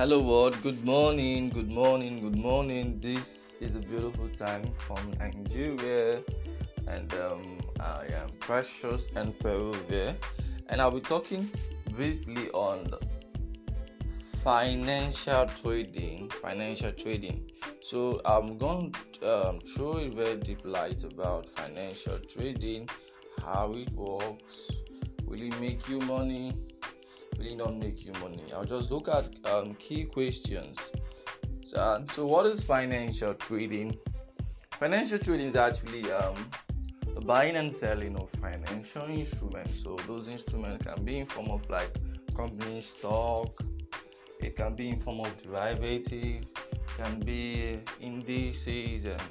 Hello, world. Good morning, good morning, good morning. This is a beautiful time from Nigeria, and um, I am Precious Emperovia, and I'll be talking briefly on financial trading. Financial trading. So I'm going to um, throw a very deep light about financial trading, how it works, will it make you money? Really not make you money. I'll just look at um, key questions. So, so, what is financial trading? Financial trading is actually um, the buying and selling of financial instruments. So those instruments can be in form of like company stock. It can be in form of derivative. Can be indices and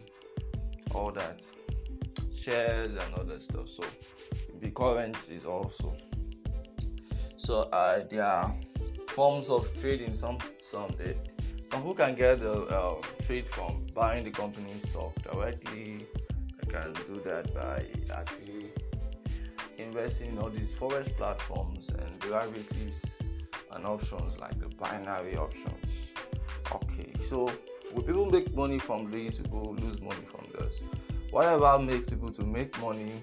all that, shares and other stuff. So the currencies also. So uh, there are forms of trading. Some some they, some who can get the uh, trade from buying the company stock directly. They can do that by actually investing in all these forex platforms and derivatives and options like the binary options. Okay, so will people make money from this? People lose money from this. Whatever makes people to make money,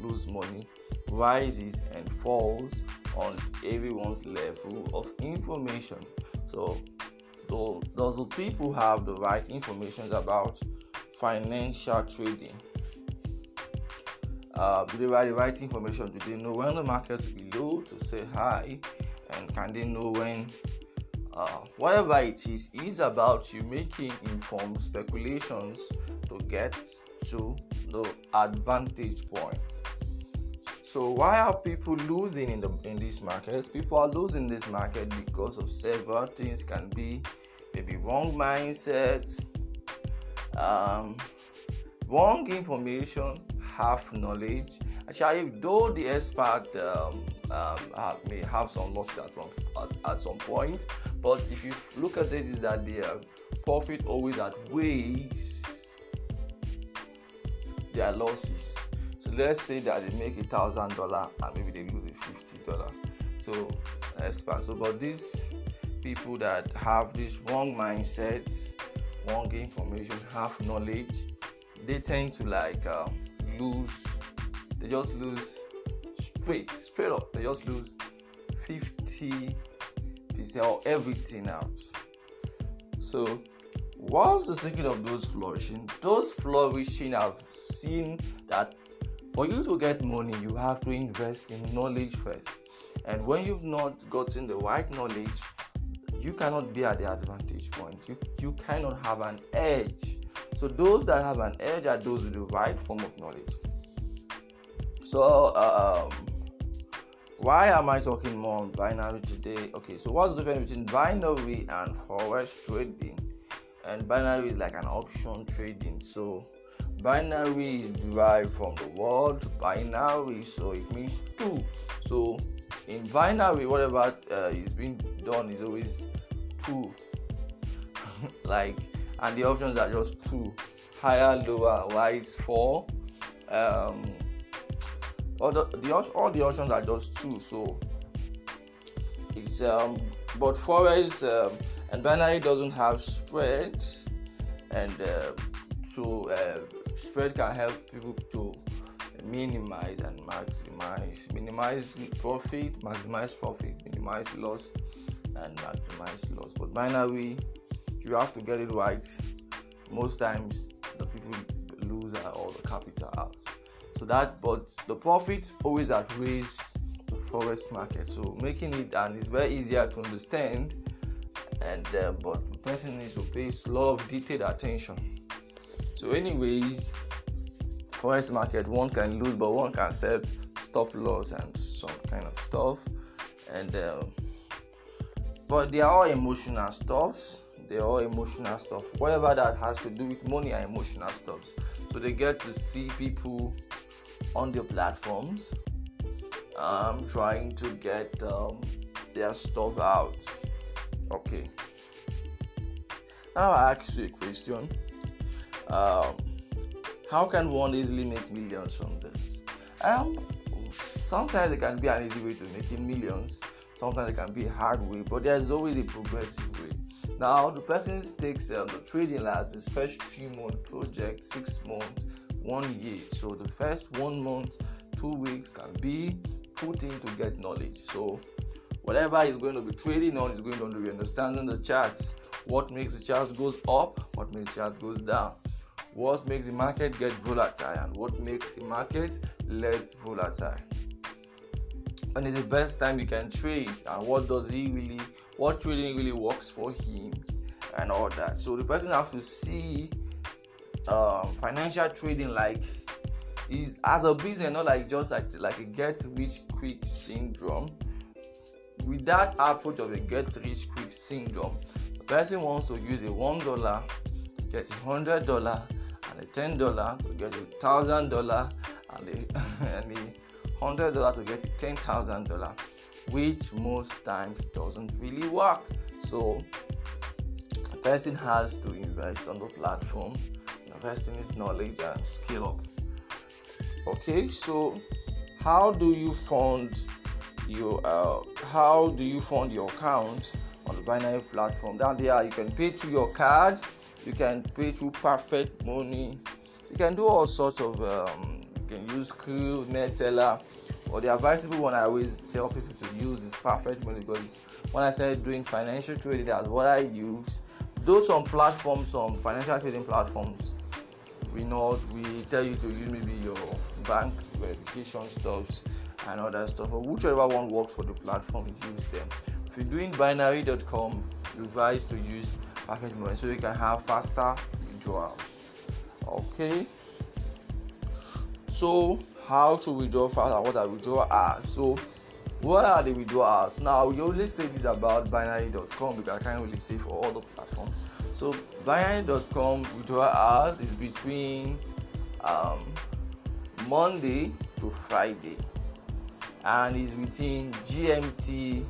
lose money, rises and falls on everyone's level of information. So, so does the people have the right information about financial trading? Uh, do they have the right information? Do they know when the market will be low to say hi? And can they know when uh, whatever it is is about you making informed speculations to get to the advantage point so why are people losing in the in this market? People are losing this market because of several things. Can be maybe wrong mindset, um, wrong information, half knowledge. Actually, though the expert um, um, may have some losses at, one, at, at, some point, but if you look at it, is that the uh, profit always outweighs their losses let's say that they make a thousand dollar and maybe they lose a fifty dollar. So that's fast. So, but these people that have this wrong mindset, wrong information, half knowledge, they tend to like uh, lose. They just lose straight, straight up. They just lose fifty percent or everything out. So what's the secret of those flourishing? Those flourishing have seen that for you to get money, you have to invest in knowledge first. And when you've not gotten the right knowledge, you cannot be at the advantage point. You, you cannot have an edge. So, those that have an edge are those with the right form of knowledge. So, um, why am I talking more on binary today? Okay, so what's the difference between binary and forex trading? And binary is like an option trading. So, binary is derived from the word binary so it means two. So in binary whatever uh, is being done is always two. Like and the options are just two. Higher lower rise four. Um all the, the all the options are just two so it's um but forex um, and binary doesn't have spread. And uh, so uh, spread can help people to minimize and maximize minimize profit maximize profit minimize loss and maximize loss. But binary you have to get it right. Most times the people lose all the capital out. So that but the profit always at outweighs the forex market. So making it and it's very easier to understand and uh, but the person needs to pay a lot of detailed attention so anyways forex market one can lose but one can set stop loss and some kind of stuff. And uh, but they are all emotional stuffs. They're all emotional stuff. Whatever that has to do with money are emotional stuffs. So they get to see people on their platforms um, trying to get um, their stuff out. Okay. Now i ask you a question um, how can one easily make millions from this? Um, sometimes it can be an easy way to making millions. Sometimes it can be a hard way, but there's always a progressive way. Now the person takes um, the trading as his first three month project, six months, one year. So the first one month, two weeks can be put in to get knowledge. So whatever he's going to be trading on is going to be understanding the charts. What makes the chart goes up, what makes the chart goes down, what makes the market get volatile, and what makes the market less volatile. And it's the best time you can trade, and what does he really what trading really works for him and all that. So the person has to see um, financial trading like is as a business, not like just like like a get rich quick syndrome. With that approach of a get rich quick syndrome, the person wants to use a one dollar to get a hundred dollar ten dollar to get a thousand dollar and a hundred dollar to get ten thousand dollar which most times doesn't really work. So a person has to invest on the platform, invest in his knowledge and skill up. Okay, so how do you fund your uh, how do you fund your account on the binary platform? Down there you can pay through your card, you can pay through perfect money, you can do all sorts of um, you can use Skrill, Neteller or the advisable one I always tell people to use is perfect money because when I started doing financial trading, that's what I use. Though some platforms, some financial trading platforms, we know we tell you to use maybe your bank verification stuffs and other stuff, or whichever one works for the platform, use them. If you're doing binary.com, you advise to use perfect money so you can have faster withdrawals. Okay, so how to withdraw fast and what are withdrawal are. So what are the withdrawals? Now we only say this about binary.com because I can't really say for all the platforms. So binary.com withdrawal hours is between um, Monday to Friday and is within GMT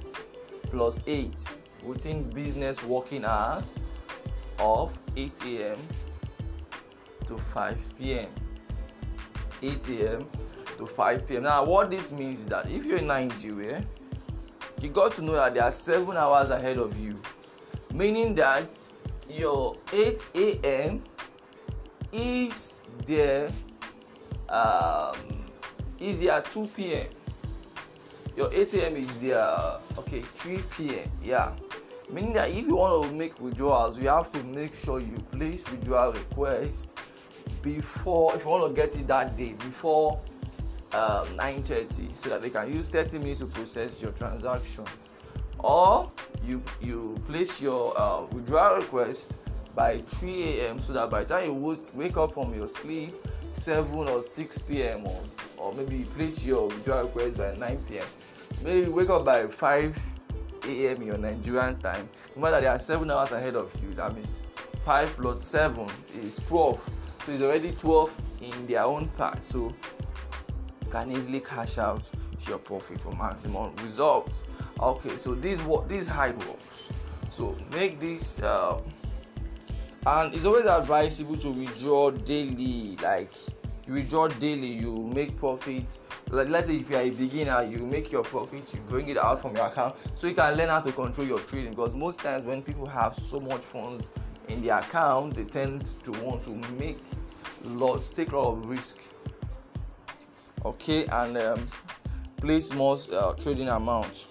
plus 8 within business working hours of 8 a.m. to 5 p.m. 8 a.m to 5 p.m. Now, what this means is that if you're in Nigeria, you got to know that there are seven hours ahead of you, meaning that your 8 a.m. is there um, is there 2 p.m. Your 8 a.m. is there okay 3 p.m. Yeah, meaning that if you want to make withdrawals, you have to make sure you place withdrawal requests before if you want to get it that day before um, 9:30 so that they can use 30 minutes to process your transaction or you you place your uh, withdrawal request by 3 a.m. so that by the time you wake up from your sleep 7 or 6 p.m. or, or maybe place your withdrawal request by 9 p.m. Maybe wake up by 5 a.m. your Nigerian time. No matter they are 7 hours ahead of you, that means 5 plus 7 is 12. So it's already 12 in their own part. So you can easily cash out your profit for maximum results. Okay, so this what this it works. So make this uh, and it's always advisable to withdraw daily. Like you withdraw daily, you make profit. Like let's say if you are a beginner, you make your profit, you bring it out from your account, so you can learn how to control your trading. Because most times when people have so much funds in their account, they tend to want to make lots, take a lot of risk okay and um, place more uh, trading amount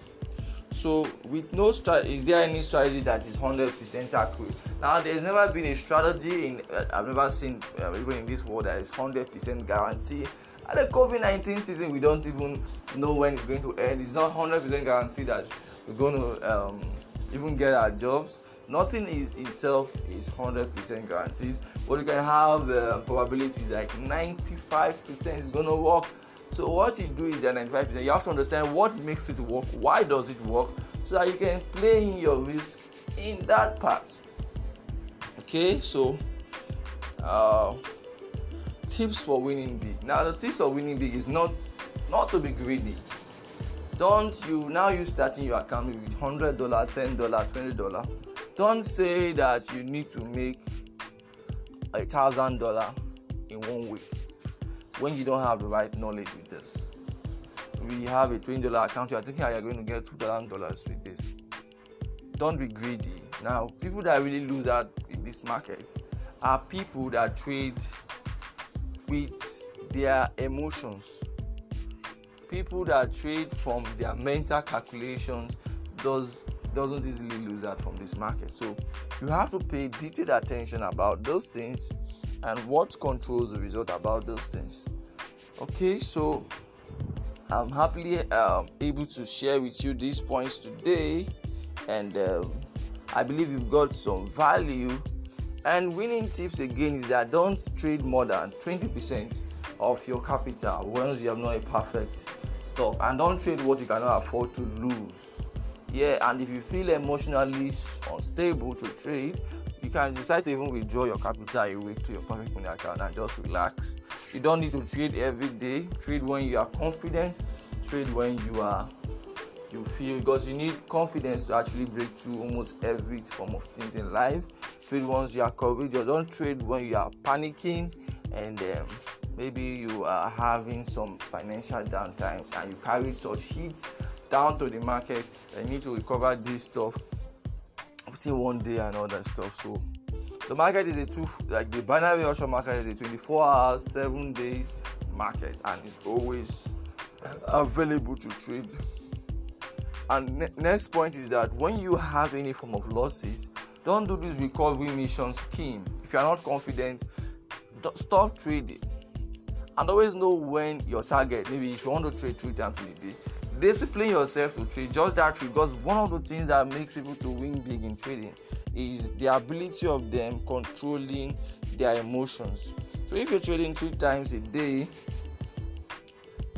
so with no strategy is there any strategy that is 100% accurate? Now there's never been a strategy in uh, i've never seen uh, even in this world that is 100% guarantee. And the covid-19 season we don't even know when it's going to end. It's not 100% guarantee that we're going to um, even get our jobs. Nothing is itself is 100% guarantees. But you can have uh, probabilities like 95% is going to work so what you do is that 95%. You have to understand what makes it work, why does it work, so that you can play in your risk in that part. Okay, so uh, tips for winning big. Now the tips for winning big is not not to be greedy. Don't you now you starting your account with hundred dollar, ten dollar, twenty dollar. Don't say that you need to make a thousand dollar in one week when you don't have the right knowledge with this. We have a $20 account, you are thinking you're going to get $2,000 with this. don't be greedy. Now, people that really lose out in this market are people that trade with their emotions. People that trade from their mental calculations does doesn't easily lose out from this market. So you have to pay detailed attention about those things and what controls the result about those things. Okay, so I'm happily um, able to share with you these points today, and um, I believe you've got some value. And winning tips again is that don't trade more than 20% of your capital once you have not a perfect stuff, and don't trade what you cannot afford to lose. Yeah, and if you feel emotionally unstable to trade, you can decide to even withdraw your capital away to your perfect money account and just relax. You don't need to trade every day. Trade when you are confident. Trade when you are you feel because you need confidence to actually break through almost every form of things in life. Trade once you are courageous. Don't trade when you are panicking and um, maybe you are having some financial downtimes and you carry such heat down to the market. You need to recover this stuff within one day and all that stuff. So the market is a two like the binary option market is a 24 hours, seven days market, and it's always available to trade. And ne- next point is that when you have any form of losses, don't do this recovery mission scheme. If you are not confident, stop trading. And always know when your target. Maybe if you want to trade three times a day, discipline yourself to trade. Just that trade. Because one of the things that makes people to win big in trading is the ability of them controlling their emotions. So if you're trading three times a day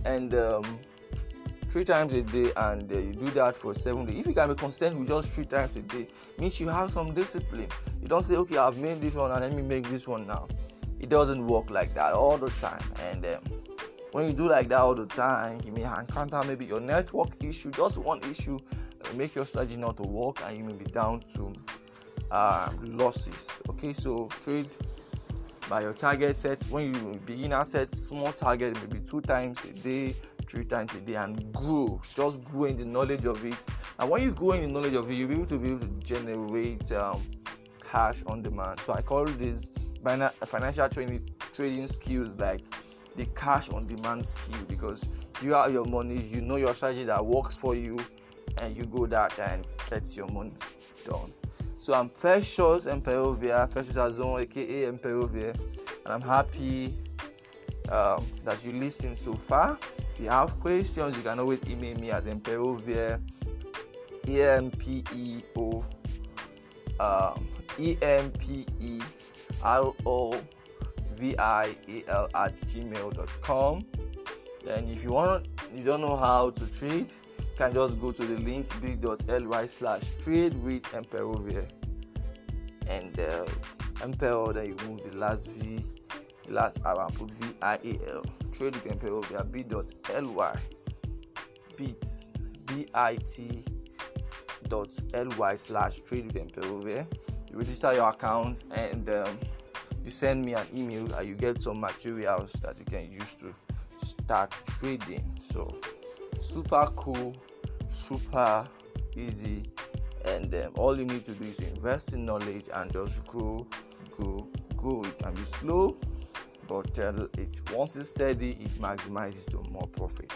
and um, three times a day and uh, you do that for seven days if you can be consistent with just three times a day means you have some discipline. You don't say okay i've made this one and let me make this one now. It doesn't work like that all the time. And um, when you do like that all the time you may encounter maybe your network issue just one issue make your strategy not to work and you may be down to uh, losses. Okay so trade by your target set. When you begin set small target maybe two times a day three times a day and grow. Just grow in the knowledge of it. And when you grow in the knowledge of it you'll be able to be able to generate um, cash on demand. So i call this financial trading trading skills like the cash on demand skill because you have your money, you know your strategy that works for you, and you go that and get your money done. So I'm Precious Emperovia, Precious Azon, aka Emperovia, and I'm happy um, that you listened so far. If you have questions, you can always email me at Emperovia, E M P E O, um, E M P E R O vial at gmail.com. Then if you want you don't know how to trade, you can just go to the link bit.ly slash trade with Emperovia and uh, Emperor then you move the last V the last R and put V-I-A-L trade with Emperovia bit.ly bit B-I-T dot ly slash trade with Emperovia you register your account and um, you send me an email and you get some materials that you can use to start trading. So, super cool, super easy, and um, all you need to do is invest in knowledge and just grow, grow, grow. It can be slow, but uh, it once it's steady, it maximizes to more profit.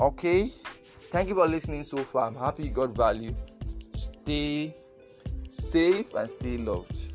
Okay, thank you for listening so far. I'm happy you got value. Stay safe and stay loved.